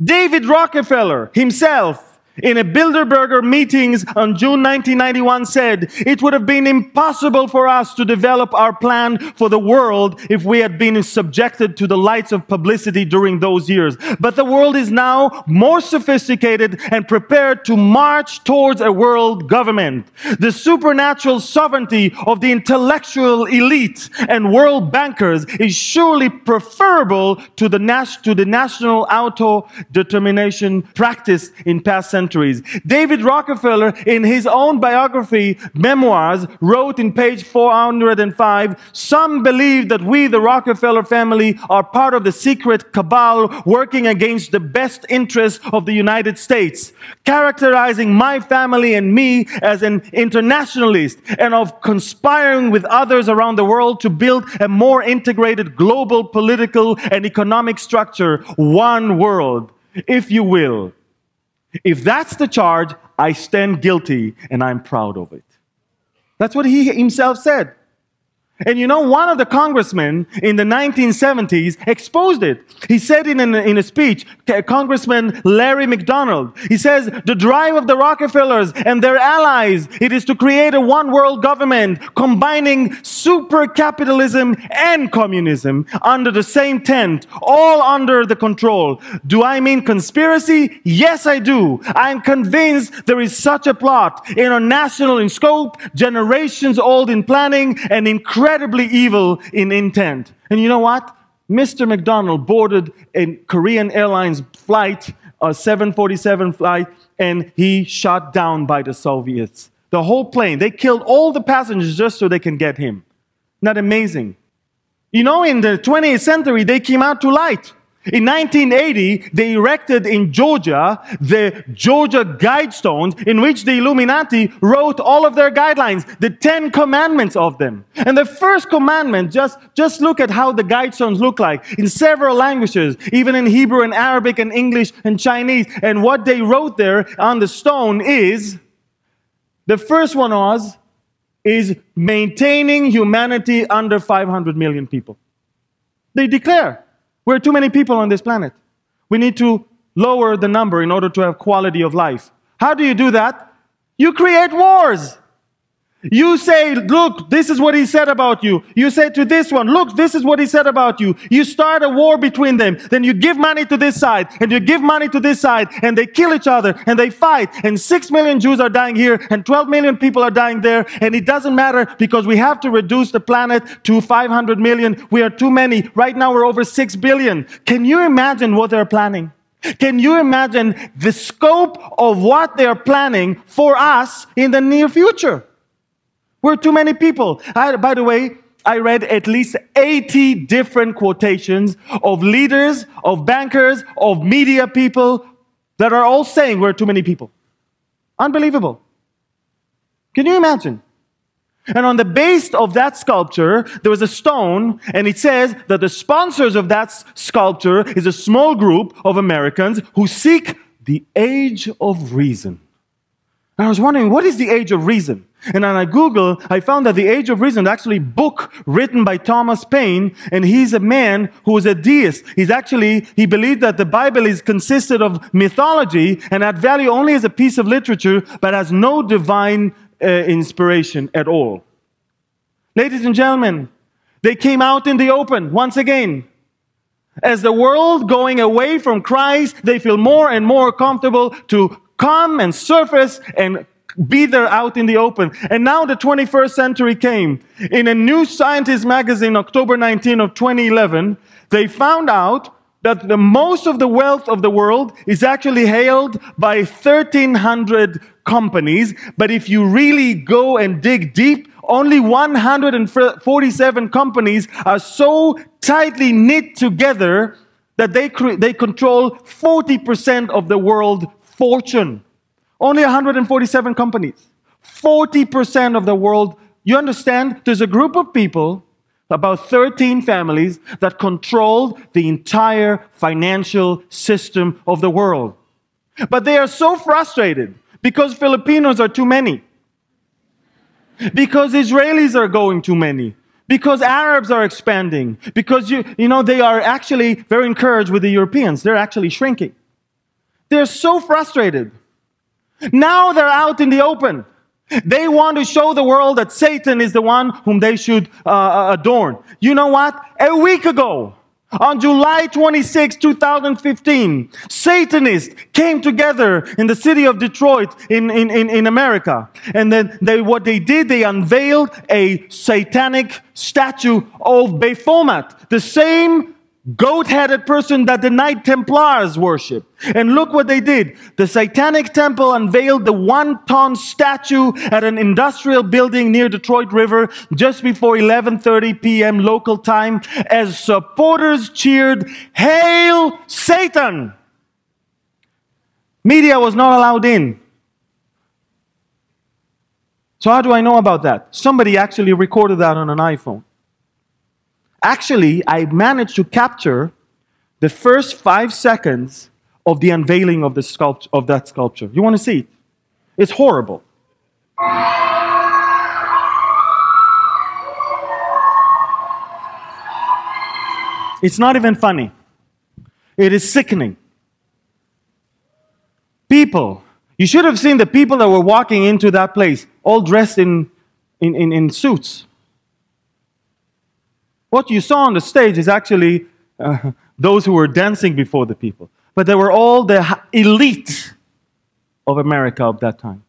David Rockefeller himself in a Bilderberger meetings on June 1991 said, it would have been impossible for us to develop our plan for the world if we had been subjected to the lights of publicity during those years. But the world is now more sophisticated and prepared to march towards a world government. The supernatural sovereignty of the intellectual elite and world bankers is surely preferable to the, nas- to the national auto-determination practiced in past centuries centuries. David Rockefeller, in his own biography, memoirs, wrote in page 405 Some believe that we, the Rockefeller family, are part of the secret cabal working against the best interests of the United States, characterizing my family and me as an internationalist and of conspiring with others around the world to build a more integrated global political and economic structure, one world, if you will. If that's the charge, I stand guilty and I'm proud of it. That's what he himself said. And you know, one of the congressmen in the 1970s exposed it. He said in, an, in a speech, Congressman Larry McDonald, he says, the drive of the Rockefellers and their allies, it is to create a one world government combining super capitalism and communism under the same tent, all under the control. Do I mean conspiracy? Yes, I do. I am convinced there is such a plot, international in scope, generations old in planning, and incredible incredibly evil in intent. And you know what? Mr. McDonald boarded a Korean Airlines flight, a 747 flight, and he shot down by the Soviets. The whole plane. They killed all the passengers just so they can get him. Not amazing. You know, in the 20th century, they came out to light. In 1980, they erected in Georgia the Georgia Guidestones, in which the Illuminati wrote all of their guidelines, the Ten Commandments of them. And the first commandment, just, just look at how the Guidestones look like in several languages, even in Hebrew and Arabic and English and Chinese. And what they wrote there on the stone is the first one was, is maintaining humanity under 500 million people. They declare we're too many people on this planet. We need to lower the number in order to have quality of life. How do you do that? You create wars. You say, look, this is what he said about you. You say to this one, look, this is what he said about you. You start a war between them. Then you give money to this side and you give money to this side and they kill each other and they fight. And six million Jews are dying here and 12 million people are dying there. And it doesn't matter because we have to reduce the planet to 500 million. We are too many. Right now we're over six billion. Can you imagine what they're planning? Can you imagine the scope of what they're planning for us in the near future? We're too many people. I, by the way, I read at least 80 different quotations of leaders, of bankers, of media people that are all saying we're too many people. Unbelievable. Can you imagine? And on the base of that sculpture, there was a stone, and it says that the sponsors of that sculpture is a small group of Americans who seek the age of reason. And I was wondering, what is the age of reason? And on I Google, I found that the Age of Reason actually a book written by Thomas Paine, and he's a man who is a deist. He's actually, he believed that the Bible is consisted of mythology and had value only as a piece of literature, but has no divine uh, inspiration at all. Ladies and gentlemen, they came out in the open once again. As the world going away from Christ, they feel more and more comfortable to come and surface and be there out in the open. And now the 21st century came. In a New Scientist magazine, October 19 of 2011, they found out that the most of the wealth of the world is actually held by 1300 companies. But if you really go and dig deep, only 147 companies are so tightly knit together that they, they control 40% of the world fortune. Only 147 companies. 40% of the world. You understand? There's a group of people, about 13 families, that control the entire financial system of the world. But they are so frustrated because Filipinos are too many. Because Israelis are going too many. Because Arabs are expanding. Because you, you know, they are actually very encouraged with the Europeans. They're actually shrinking. They're so frustrated. Now they're out in the open. They want to show the world that Satan is the one whom they should uh, uh adorn. You know what? A week ago, on July 26, 2015, Satanists came together in the city of Detroit in, in, in, in America. And then they, what they did, they unveiled a satanic statue of Baphomet, the same goat headed person that the Knight Templars worship. And look what they did. The Satanic Temple unveiled the one ton statue at an industrial building near Detroit River just before 11:30 p.m. local time as supporters cheered, "Hail Satan!" Media was not allowed in. So how do I know about that? Somebody actually recorded that on an iPhone. Actually, I managed to capture the first five seconds of the unveiling of, the sculpt- of that sculpture. You want to see it? It's horrible. It's not even funny. It is sickening. People, you should have seen the people that were walking into that place, all dressed in, in, in, in suits. What you saw on the stage is actually uh, those who were dancing before the people. But they were all the elite of America of that time.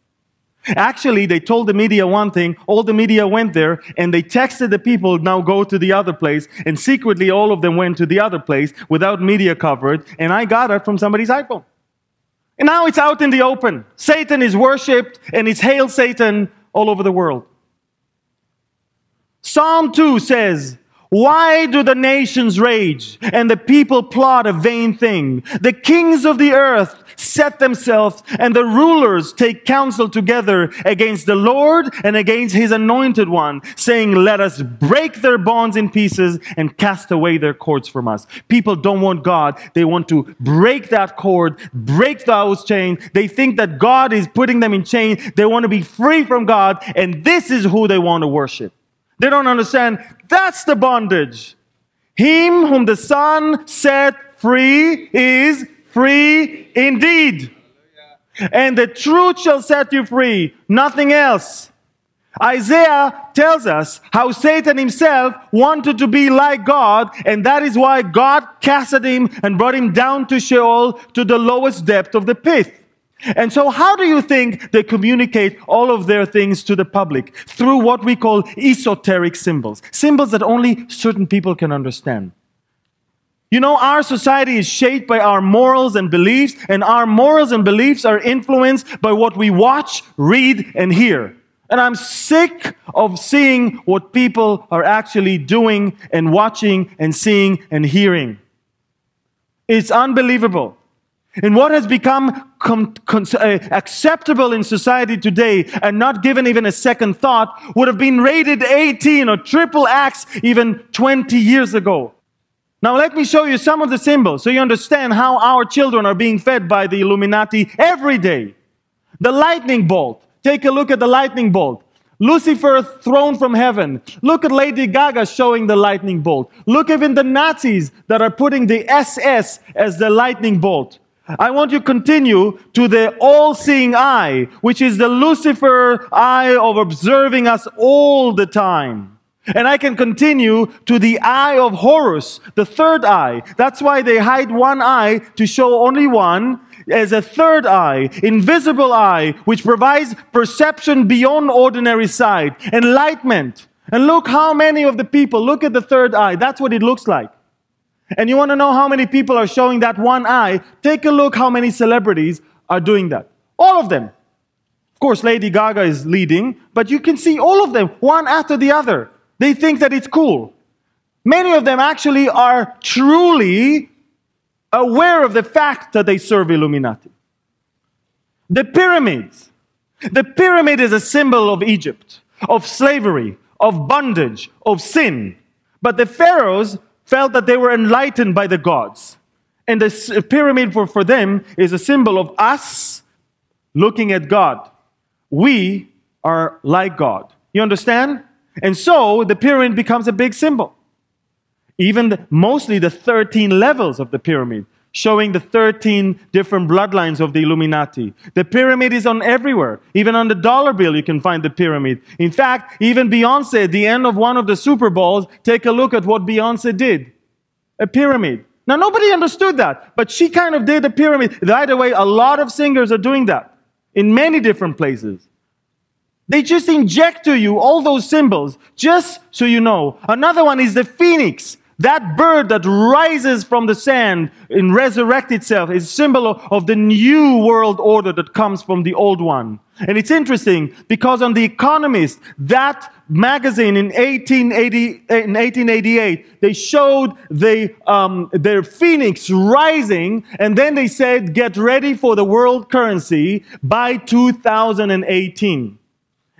Actually, they told the media one thing, all the media went there, and they texted the people, now go to the other place, and secretly all of them went to the other place without media coverage, and I got it from somebody's iPhone. And now it's out in the open. Satan is worshipped, and it's Hail Satan all over the world. Psalm 2 says, why do the nations rage and the people plot a vain thing? The kings of the earth set themselves and the rulers take counsel together against the Lord and against his anointed one, saying, Let us break their bonds in pieces and cast away their cords from us. People don't want God. They want to break that cord, break those chains. They think that God is putting them in chains. They want to be free from God, and this is who they want to worship. They don't understand that's the bondage. Him whom the Son set free is free indeed. And the truth shall set you free, nothing else. Isaiah tells us how Satan himself wanted to be like God, and that is why God casted him and brought him down to Sheol to the lowest depth of the pit. And so, how do you think they communicate all of their things to the public? Through what we call esoteric symbols, symbols that only certain people can understand. You know, our society is shaped by our morals and beliefs, and our morals and beliefs are influenced by what we watch, read, and hear. And I'm sick of seeing what people are actually doing and watching and seeing and hearing. It's unbelievable. And what has become com- con- uh, acceptable in society today and not given even a second thought would have been rated 18 or triple X even 20 years ago. Now, let me show you some of the symbols so you understand how our children are being fed by the Illuminati every day. The lightning bolt. Take a look at the lightning bolt. Lucifer thrown from heaven. Look at Lady Gaga showing the lightning bolt. Look even the Nazis that are putting the SS as the lightning bolt. I want you to continue to the all seeing eye, which is the Lucifer eye of observing us all the time. And I can continue to the eye of Horus, the third eye. That's why they hide one eye to show only one as a third eye, invisible eye, which provides perception beyond ordinary sight, enlightenment. And look how many of the people, look at the third eye. That's what it looks like. And you want to know how many people are showing that one eye? Take a look how many celebrities are doing that. All of them. Of course, Lady Gaga is leading, but you can see all of them, one after the other. They think that it's cool. Many of them actually are truly aware of the fact that they serve Illuminati. The pyramids. The pyramid is a symbol of Egypt, of slavery, of bondage, of sin. But the pharaohs felt that they were enlightened by the gods. And the pyramid for, for them is a symbol of us looking at God. We are like God. You understand? And so the pyramid becomes a big symbol. Even the, mostly the 13 levels of the pyramid showing the 13 different bloodlines of the Illuminati. The pyramid is on everywhere. Even on the dollar bill, you can find the pyramid. In fact, even Beyonce, at the end of one of the Super Bowls, take a look at what Beyonce did a pyramid. Now, nobody understood that, but she kind of did a pyramid. By the way, a lot of singers are doing that in many different places. They just inject to you all those symbols just so you know. Another one is the phoenix. That bird that rises from the sand and resurrects itself is a symbol of the new world order that comes from the old one. And it's interesting because on The Economist, that magazine in, 1880, in 1888, they showed the, um, their phoenix rising and then they said, get ready for the world currency by 2018.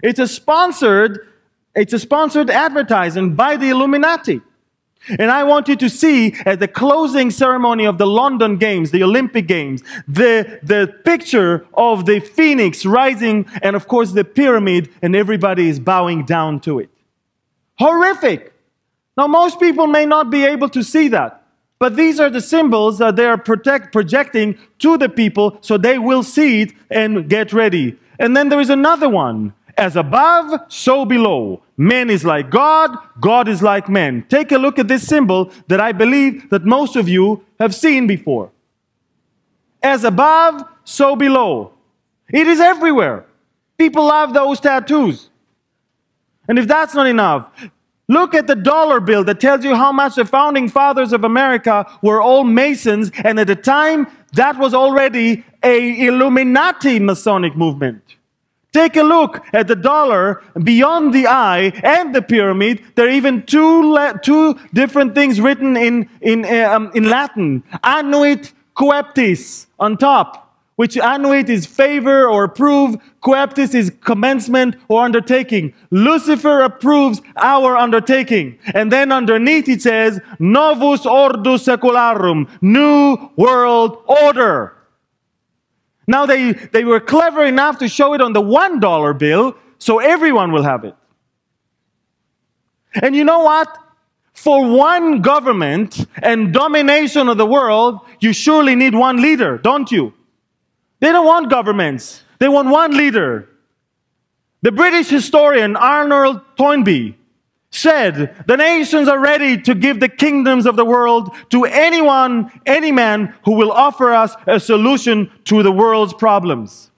It's a sponsored, it's a sponsored advertising by the Illuminati. And I want you to see at the closing ceremony of the London Games, the Olympic Games, the, the picture of the phoenix rising and of course the pyramid and everybody is bowing down to it. Horrific. Now most people may not be able to see that. But these are the symbols that they are protect, projecting to the people so they will see it and get ready. And then there is another one. As above, so below. Man is like God, God is like man. Take a look at this symbol that I believe that most of you have seen before. As above, so below. It is everywhere. People love those tattoos. And if that's not enough, Look at the dollar bill that tells you how much the founding fathers of America were all Masons, and at the time, that was already a Illuminati Masonic movement. Take a look at the dollar beyond the eye and the pyramid. There are even two, two different things written in, in, um, in Latin. Annuit coeptis on top which annuit is favor or approve, coeptis is commencement or undertaking. Lucifer approves our undertaking. And then underneath it says, Novus Ordo Secularum, New World Order. Now they, they were clever enough to show it on the one dollar bill, so everyone will have it. And you know what? For one government and domination of the world, you surely need one leader, don't you? They don't want governments. They want one leader. The British historian Arnold Toynbee said, The nations are ready to give the kingdoms of the world to anyone, any man who will offer us a solution to the world's problems.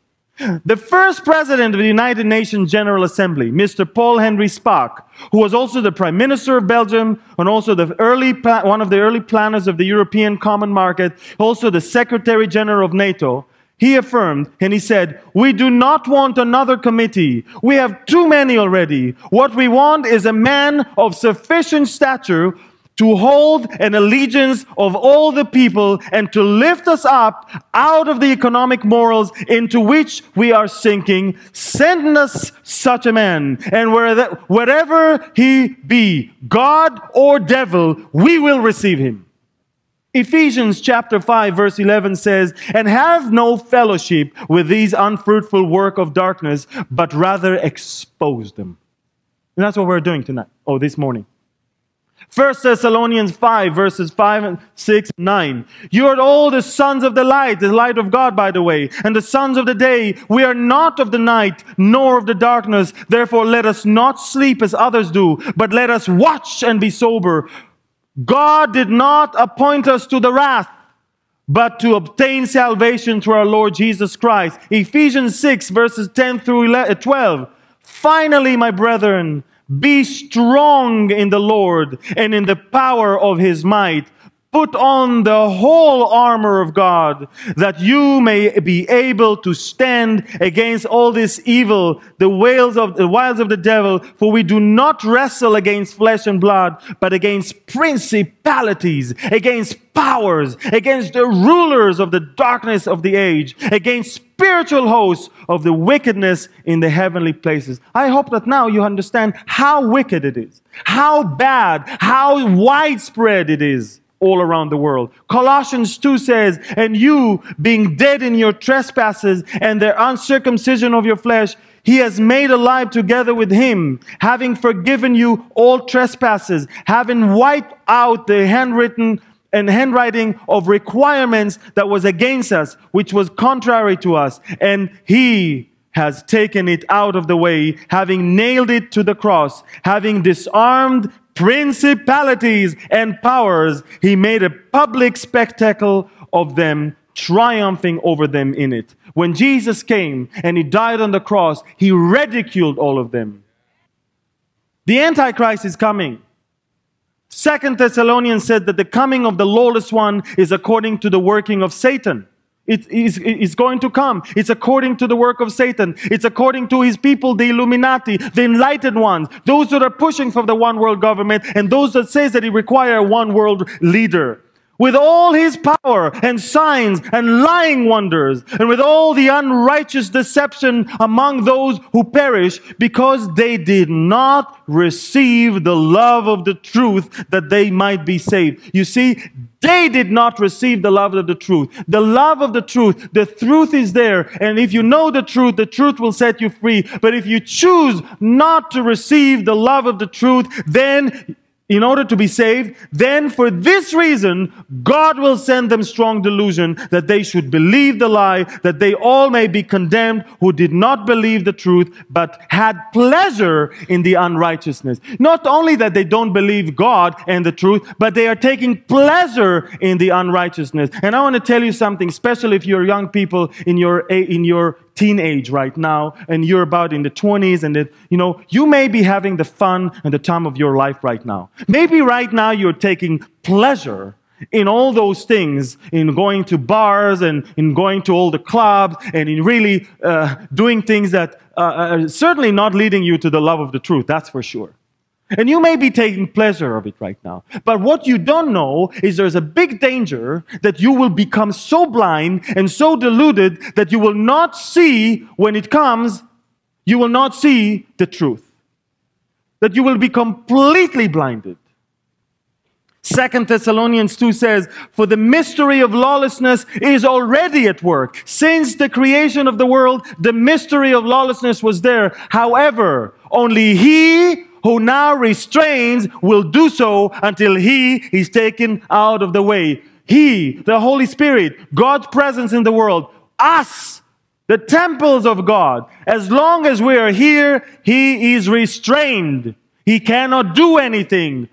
The first president of the United Nations General Assembly, Mr. Paul Henry Spaak, who was also the prime minister of Belgium and also the early, one of the early planners of the European Common Market, also the secretary general of NATO, he affirmed and he said, We do not want another committee. We have too many already. What we want is a man of sufficient stature to hold an allegiance of all the people and to lift us up out of the economic morals into which we are sinking. Send us such a man. And wherever he be, God or devil, we will receive him. Ephesians chapter 5 verse 11 says, And have no fellowship with these unfruitful work of darkness, but rather expose them. And that's what we're doing tonight, oh, this morning. 1 Thessalonians 5 verses 5 and 6 and 9. You are all the sons of the light, the light of God, by the way, and the sons of the day. We are not of the night, nor of the darkness. Therefore, let us not sleep as others do, but let us watch and be sober. God did not appoint us to the wrath, but to obtain salvation through our Lord Jesus Christ. Ephesians 6, verses 10 through uh, 12. Finally, my brethren, be strong in the Lord and in the power of his might. Put on the whole armor of God that you may be able to stand against all this evil, the wiles of the wiles of the devil, for we do not wrestle against flesh and blood, but against principalities, against powers, against the rulers of the darkness of the age, against spiritual hosts of the wickedness in the heavenly places. I hope that now you understand how wicked it is, how bad, how widespread it is all around the world. Colossians 2 says, And you, being dead in your trespasses and the uncircumcision of your flesh, he has made alive together with him, having forgiven you all trespasses, having wiped out the handwritten and handwriting of requirements that was against us, which was contrary to us. And he has taken it out of the way, having nailed it to the cross, having disarmed principalities and powers, he made a public spectacle of them, triumphing over them in it. When Jesus came and he died on the cross, he ridiculed all of them. The Antichrist is coming. Second Thessalonians said that the coming of the lawless one is according to the working of Satan. It is going to come. It's according to the work of Satan. It's according to his people, the Illuminati, the enlightened ones, those that are pushing for the one world government, and those that says that it require a one world leader. With all his power and signs and lying wonders, and with all the unrighteous deception among those who perish, because they did not receive the love of the truth that they might be saved. You see, they did not receive the love of the truth. The love of the truth, the truth is there. And if you know the truth, the truth will set you free. But if you choose not to receive the love of the truth, then in order to be saved, then for this reason, God will send them strong delusion that they should believe the lie, that they all may be condemned who did not believe the truth, but had pleasure in the unrighteousness. Not only that they don't believe God and the truth, but they are taking pleasure in the unrighteousness. And I want to tell you something, especially if you're young people in your, in your teenage right now and you're about in the 20s and that you know you may be having the fun and the time of your life right now. Maybe right now you're taking pleasure in all those things in going to bars and in going to all the clubs and in really uh, doing things that uh, are uh, certainly not leading you to the love of the truth that's for sure and you may be taking pleasure of it right now. But what you don't know is there's a big danger that you will become so blind and so deluded that you will not see when it comes, you will not see the truth. That you will be completely blinded. Second Thessalonians 2 says, For the mystery of lawlessness is already at work. Since the creation of the world, the mystery of lawlessness was there. However, only he who now restrains will do so until he is taken out of the way. He, the Holy Spirit, God's presence in the world, us, the temples of God, as long as we are here, he is restrained. He cannot do anything.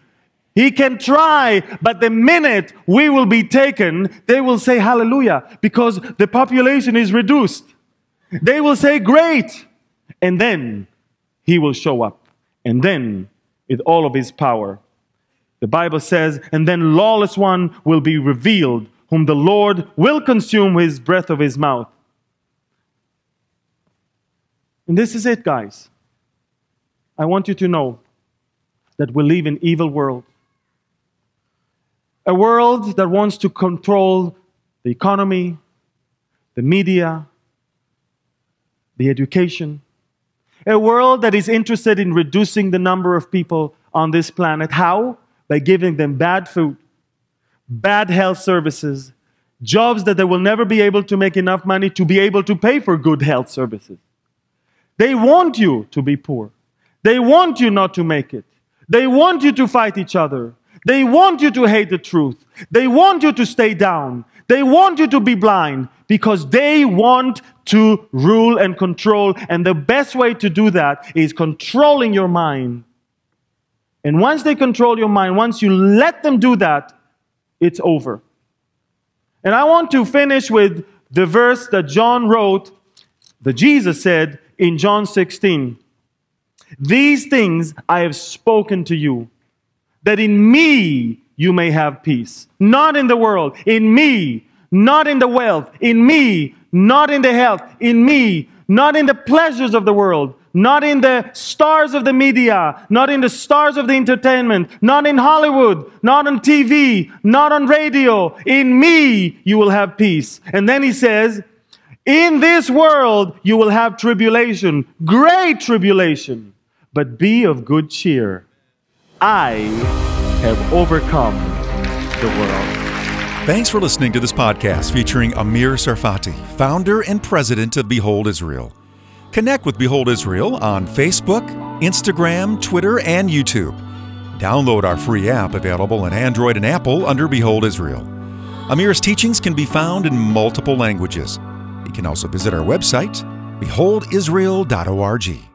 He can try, but the minute we will be taken, they will say hallelujah because the population is reduced. They will say great. And then he will show up and then with all of his power. The Bible says, and then lawless one will be revealed, whom the Lord will consume with his breath of his mouth. And this is it, guys. I want you to know that we live in evil world. A world that wants to control the economy, the media, the education, a world that is interested in reducing the number of people on this planet. How? By giving them bad food, bad health services, jobs that they will never be able to make enough money to be able to pay for good health services. They want you to be poor. They want you not to make it. They want you to fight each other. They want you to hate the truth. They want you to stay down. They want you to be blind because they want to rule and control. And the best way to do that is controlling your mind. And once they control your mind, once you let them do that, it's over. And I want to finish with the verse that John wrote, that Jesus said in John 16 These things I have spoken to you, that in me you may have peace. Not in the world, in me, not in the wealth, in me, not in the health, in me, not in the pleasures of the world, not in the stars of the media, not in the stars of the entertainment, not in Hollywood, not on TV, not on radio. In me, you will have peace. And then he says, in this world, you will have tribulation, great tribulation, but be of good cheer. I have overcome the world. Thanks for listening to this podcast featuring Amir Tsarfati, founder and president of Behold Israel. Connect with Behold Israel on Facebook, Instagram, Twitter, and YouTube. Download our free app available on Android and Apple under Behold Israel. Amir's teachings can be found in multiple languages. You can also visit our website, beholdisrael.org.